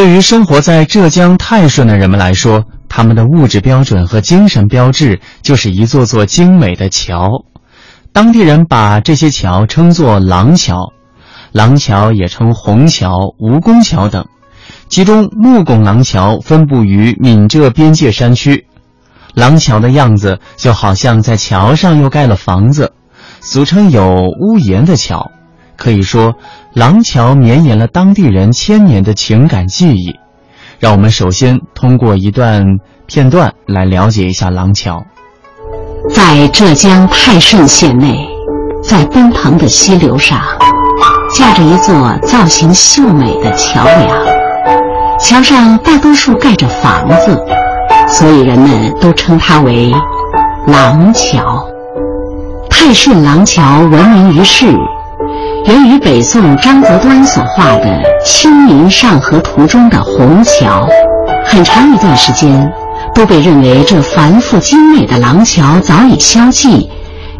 对于生活在浙江泰顺的人们来说，他们的物质标准和精神标志就是一座座精美的桥。当地人把这些桥称作廊桥，廊桥也称虹桥、蜈蚣桥等。其中，木拱廊桥分布于闽浙边界山区，廊桥的样子就好像在桥上又盖了房子，俗称有屋檐的桥。可以说，廊桥绵延了当地人千年的情感记忆。让我们首先通过一段片段来了解一下廊桥。在浙江泰顺县内，在奔腾的溪流上，架着一座造型秀美的桥梁。桥上大多数盖着房子，所以人们都称它为廊桥。泰顺廊桥闻名于世。源于北宋张择端所画的《清明上河图》中的虹桥，很长一段时间都被认为这繁复精美的廊桥早已消寂，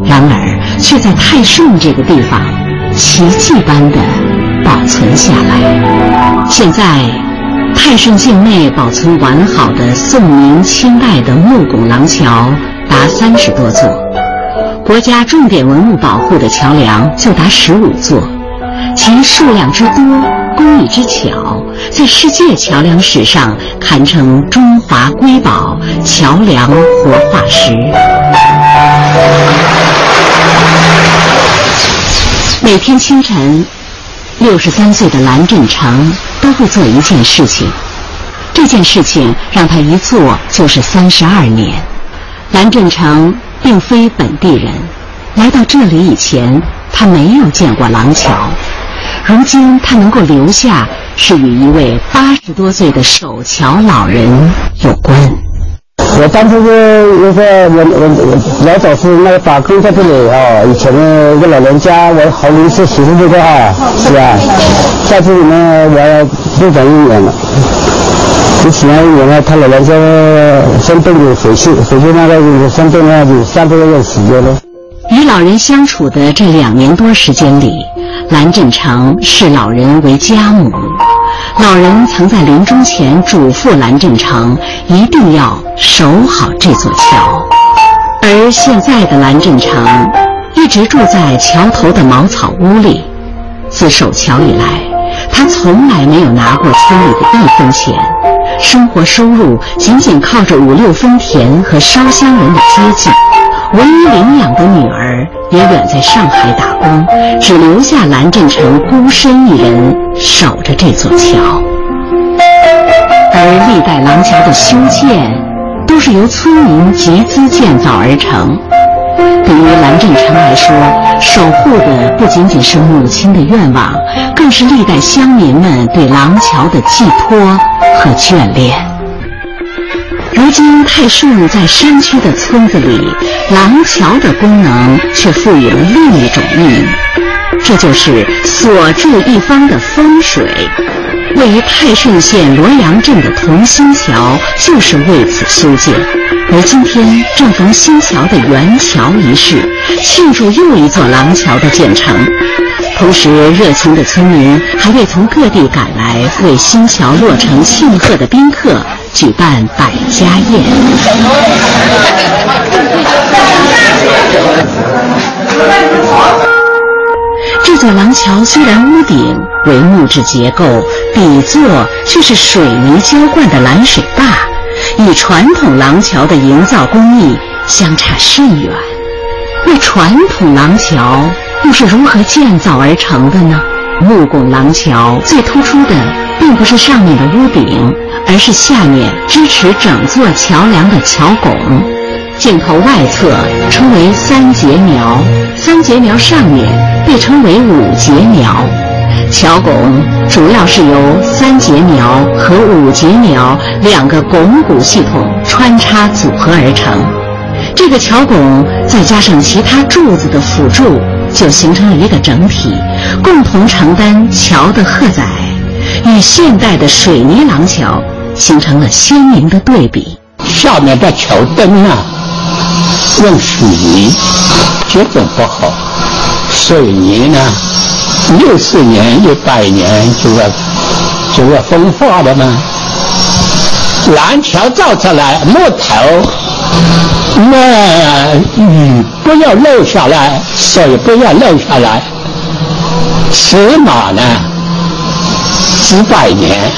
然而却在泰顺这个地方奇迹般的保存下来。现在，泰顺境内保存完好的宋明清代的木拱廊桥达三十多座。国家重点文物保护的桥梁就达十五座，其数量之多、工艺之巧，在世界桥梁史上堪称中华瑰宝、桥梁活化石。每天清晨，六十三岁的蓝振成都会做一件事情，这件事情让他一做就是三十二年。蓝振成。并非本地人，来到这里以前，他没有见过廊桥。如今他能够留下，是与一位八十多岁的守桥老人有关。我当初是那个我我老早是那个打工在这里啊，以前的一个老人家，我好几次洗这个啊，是啊？在这里呢，我要住整一年了。以前原来他老人家生病就回去，回去那个生病那就三个月时间了。与老人相处的这两年多时间里，蓝振成视老人为家母。老人曾在临终前嘱咐蓝振成一定要守好这座桥。而现在的蓝振成一直住在桥头的茅草屋里。自守桥以来，他从来没有拿过村里的一分钱。生活收入仅仅靠着五六分田和烧香人的接济，唯一领养的女儿也远在上海打工，只留下蓝振成孤身一人守着这座桥。而历代廊桥的修建，都是由村民集资建造而成。对于蓝振成来说，守护的不仅仅是母亲的愿望，更是历代乡民们对廊桥的寄托和眷恋。如今泰顺在山区的村子里，廊桥的功能却赋予了另一种意义，这就是锁住一方的风水。位于泰顺县罗阳镇的同心桥就是为此修建。而今天正逢新桥的圆桥仪式，庆祝又一座廊桥的建成。同时，热情的村民还为从各地赶来为新桥落成庆贺的宾客举办百家宴。这座廊桥虽然屋顶为木质结构，底座却是水泥浇灌的拦水坝。与传统廊桥的营造工艺相差甚远。那传统廊桥又是如何建造而成的呢？木拱廊桥最突出的并不是上面的屋顶，而是下面支持整座桥梁的桥拱。镜头外侧称为三节苗，三节苗上面被称为五节苗。桥拱主要是由三节苗和五节苗两个拱骨系统穿插组合而成。这个桥拱再加上其他柱子的辅助，就形成了一个整体，共同承担桥的荷载，与现代的水泥廊桥形成了鲜明的对比。下面的桥墩啊，用水泥结构不好，水泥呢？六四年、一百年就要就要风化的嘛。廊桥造出来，木头，那雨不要漏下来，水不要漏下来，起码呢几百年。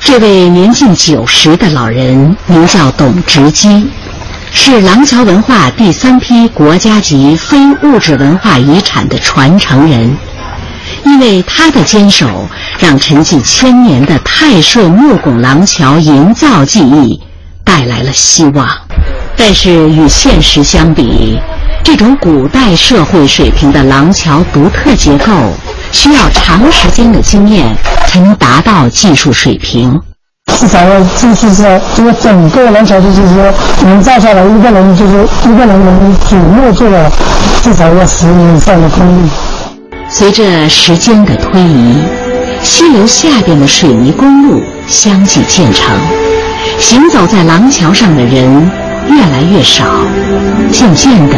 这位年近九十的老人名叫董直基，是廊桥文化第三批国家级非物质文化遗产的传承人。因为他的坚守，让沉寂千年的太顺木拱廊桥营造技艺带来了希望。但是与现实相比，这种古代社会水平的廊桥独特结构，需要长时间的经验才能达到技术水平。至少要就是说，这个整个廊桥就是说营造下来，一个人就是一个人能瞩目住了，至少要十年以上的功力。随着时间的推移，溪流下边的水泥公路相继建成，行走在廊桥上的人越来越少，渐渐的，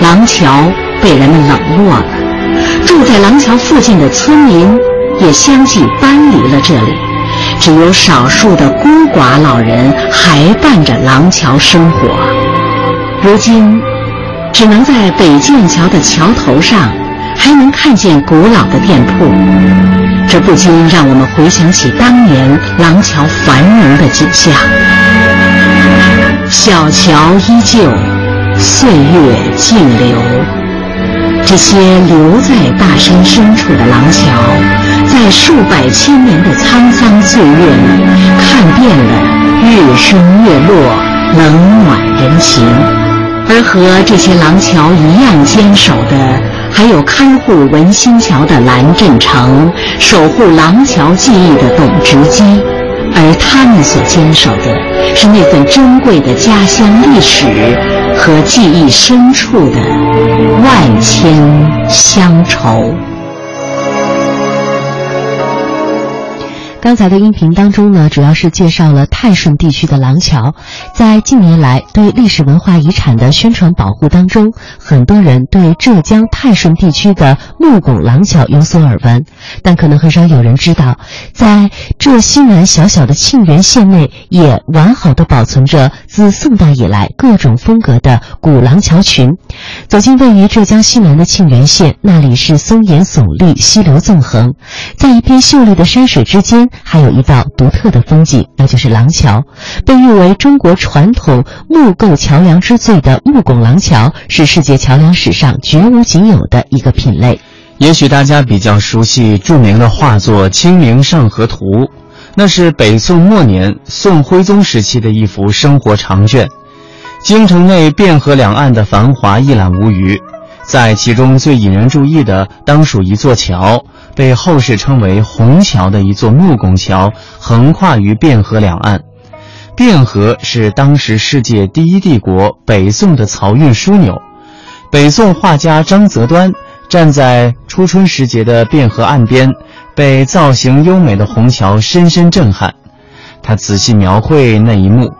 廊桥被人们冷落了。住在廊桥附近的村民也相继搬离了这里，只有少数的孤寡老人还伴着廊桥生活。如今，只能在北建桥的桥头上。还能看见古老的店铺，这不禁让我们回想起当年廊桥繁荣的景象。小桥依旧，岁月静流。这些留在大山深处的廊桥，在数百千年的沧桑岁月里，看遍了日升月落，冷暖人情。而和这些廊桥一样坚守的。还有看护文心桥的蓝振成，守护廊桥记忆的董直基，而他们所坚守的是那份珍贵的家乡历史和记忆深处的万千乡愁。刚才的音频当中呢，主要是介绍了泰顺地区的廊桥。在近年来对历史文化遗产的宣传保护当中，很多人对浙江泰顺地区的木拱廊桥有所耳闻，但可能很少有人知道，在浙西南小小的沁源县内，也完好的保存着自宋代以来各种风格的古廊桥群。走进位于浙江西南的沁源县，那里是松岩耸立，溪流纵横，在一片秀丽的山水之间。还有一道独特的风景，那就是廊桥。被誉为中国传统木构桥梁之最的木拱廊桥，是世界桥梁史上绝无仅有的一个品类。也许大家比较熟悉著名的画作《清明上河图》，那是北宋末年宋徽宗时期的一幅生活长卷。京城内汴河两岸的繁华一览无余，在其中最引人注意的，当属一座桥。被后世称为虹桥的一座木拱桥，横跨于汴河两岸。汴河是当时世界第一帝国北宋的漕运枢纽。北宋画家张择端站在初春时节的汴河岸边，被造型优美的虹桥深深震撼。他仔细描绘那一幕，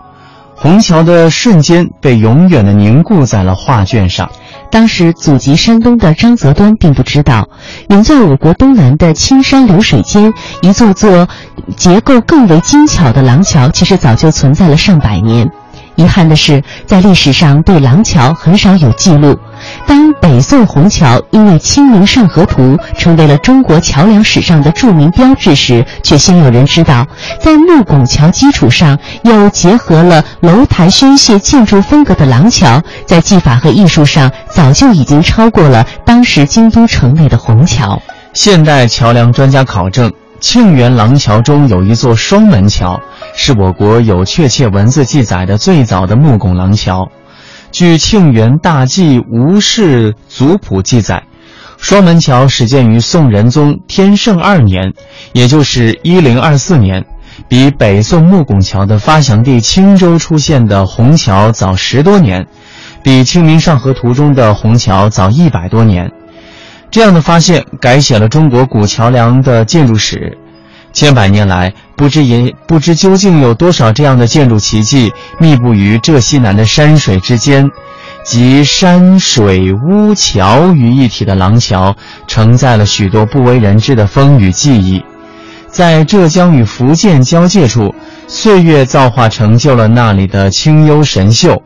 虹桥的瞬间被永远的凝固在了画卷上。当时祖籍山东的张择端并不知道，远在我国东南的青山流水间，一座座结构更为精巧的廊桥，其实早就存在了上百年。遗憾的是，在历史上对廊桥很少有记录。当北宋虹桥因为《清明上河图》成为了中国桥梁史上的著名标志时，却鲜有人知道，在木拱桥基础上又结合了楼台宣榭建筑风格的廊桥，在技法和艺术上早就已经超过了当时京都城内的虹桥。现代桥梁专家考证，庆元廊桥中有一座双门桥，是我国有确切文字记载的最早的木拱廊桥。据《庆元大纪吴氏族谱》记载，双门桥始建于宋仁宗天圣二年，也就是一零二四年，比北宋木拱桥的发祥地青州出现的虹桥早十多年，比《清明上河图》中的虹桥早一百多年。这样的发现改写了中国古桥梁的建筑史。千百年来，不知也不知究竟有多少这样的建筑奇迹密布于浙西南的山水之间，集山水屋桥于一体的廊桥，承载了许多不为人知的风雨记忆。在浙江与福建交界处，岁月造化成就了那里的清幽神秀。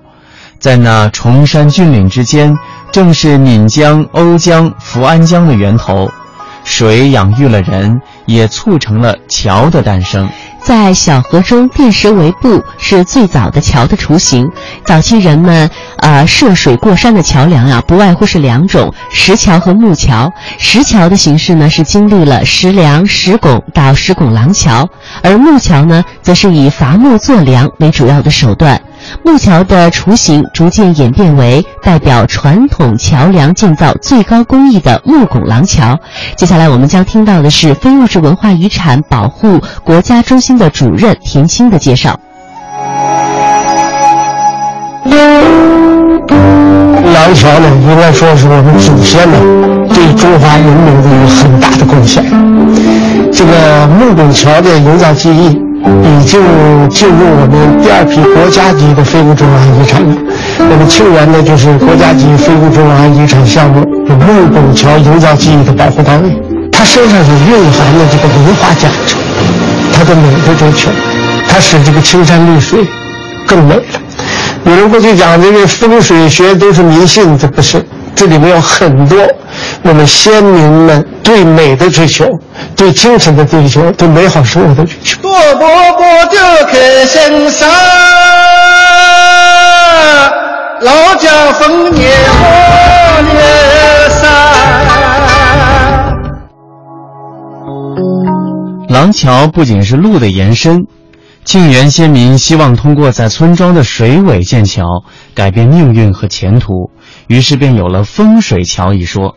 在那崇山峻岭之间，正是闽江、瓯江、福安江的源头。水养育了人，也促成了桥的诞生。在小河中垫石为步，是最早的桥的雏形。早期人们呃涉水过山的桥梁啊，不外乎是两种：石桥和木桥。石桥的形式呢，是经历了石梁、石拱到石拱廊桥；而木桥呢，则是以伐木做梁为主要的手段。木桥的雏形逐渐演变为代表传统桥梁建造最高工艺的木拱廊桥。接下来我们将听到的是非物质文化遗产保护国家中心的主任田青的介绍。廊桥呢，应该说是我们祖先呢对中华文明的一个很大的贡献。这个木拱桥的营造技艺。已经进入我们第二批国家级的非物质文化遗产了。那么庆元呢，就是国家级非物质文化遗产项目木拱桥营造技艺的保护单位。它身上是蕴含的这个文化价值，它的美的追求，它使这个青山绿水更美了。有人过去讲这个风水学都是迷信，这不是，这里面有很多。我们先民们对美的追求，对精神的追求，对美好生活的追求。多伯伯就开心山，老家丰年过年山。廊桥不仅是路的延伸，庆元先民希望通过在村庄的水尾建桥，改变命运和前途，于是便有了风水桥一说。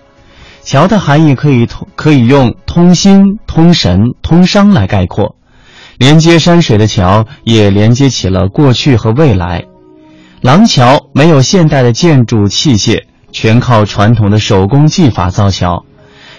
桥的含义可以通可以用通心、通神、通商来概括，连接山水的桥也连接起了过去和未来。廊桥没有现代的建筑器械，全靠传统的手工技法造桥。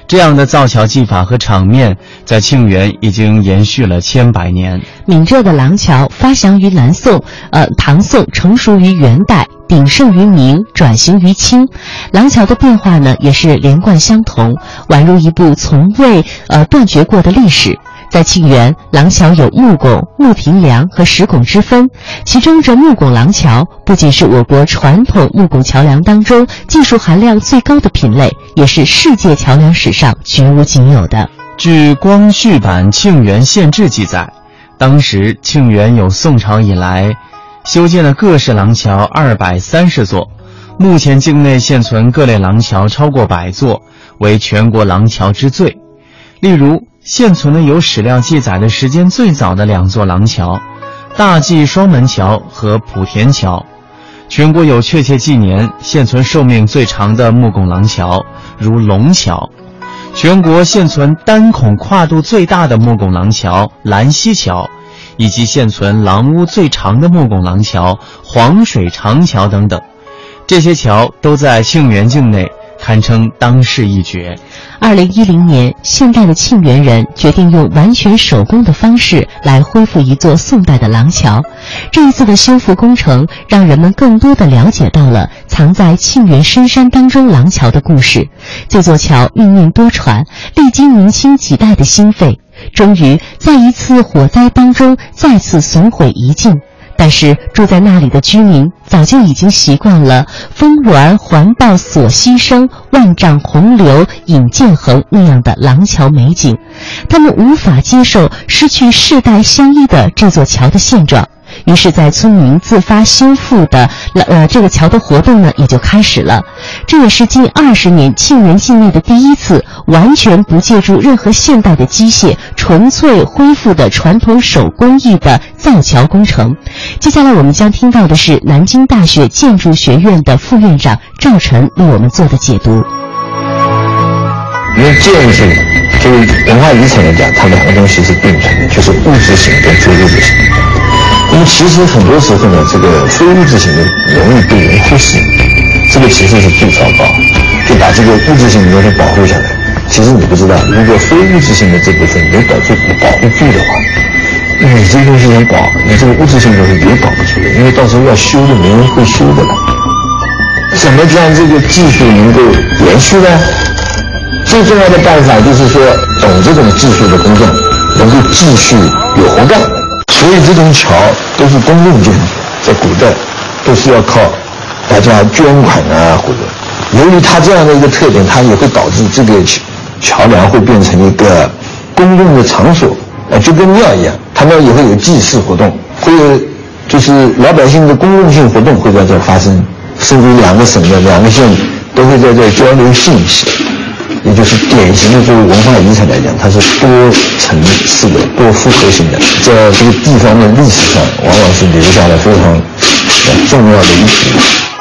这样的造桥技法和场面，在庆元已经延续了千百年。闽浙的廊桥发祥于南宋，呃，唐宋成熟于元代，鼎盛于明，转型于清。廊桥的变化呢，也是连贯相同，宛如一部从未呃断绝过的历史。在庆元，廊桥有木拱、木平梁和石拱之分。其中，这木拱廊桥不仅是我国传统木拱桥梁当中技术含量最高的品类，也是世界桥梁史上绝无仅有的。据《光绪版庆元县志》记载，当时庆元有宋朝以来修建了各式廊桥二百三十座，目前境内现存各类廊桥超过百座，为全国廊桥之最。例如，现存的有史料记载的时间最早的两座廊桥，大纪双门桥和莆田桥。全国有确切纪年现存寿命最长的木拱廊桥，如龙桥。全国现存单孔跨度最大的木拱廊桥兰溪桥，以及现存廊屋最长的木拱廊桥黄水长桥等等，这些桥都在庆元境内。堪称当世一绝。二零一零年，现代的庆元人决定用完全手工的方式来恢复一座宋代的廊桥。这一次的修复工程，让人们更多的了解到了藏在庆元深山当中廊桥的故事。这座桥命运多舛，历经明清几代的心肺，终于在一次火灾当中再次损毁一尽。但是住在那里的居民早就已经习惯了“峰峦环抱锁溪声，万丈洪流引剑横”那样的廊桥美景，他们无法接受失去世代相依的这座桥的现状。于是，在村民自发修复的呃这个桥的活动呢，也就开始了。这也是近二十年庆元境内的第一次完全不借助任何现代的机械，纯粹恢复的传统手工艺的造桥工程。接下来，我们将听到的是南京大学建筑学院的副院长赵晨为我们做的解读。因为建筑，就是文化遗产来讲，它两个东西是并存的，就是物质性跟非物质性。那么其实很多时候呢，这个非物质性的容易被人忽视，这个其实是最糟糕，就把这个物质性的东西保护下来。其实你不知道，如果非物质性的这部分没保住、保护住的话，你这个东西想保，你这个物质性的东西也保不住的，因为到时候要修的没人会修的了。怎么让这个技术能够延续呢？最重要的办法就是说，懂这种技术的工匠，能够继续有活干。所以这种桥都是公共建筑，在古代都是要靠大家捐款啊，或者由于它这样的一个特点，它也会导致这个桥梁会变成一个公共的场所，啊，就跟庙一样，他们也会有祭祀活动，会有就是老百姓的公共性活动会在这发生，甚至两个省的两个县都会在这交流信息。也就是典型的作为文化遗产来讲，它是多层次的、多复合型的，在这个地方的历史上，往往是留下了非常重要的一笔。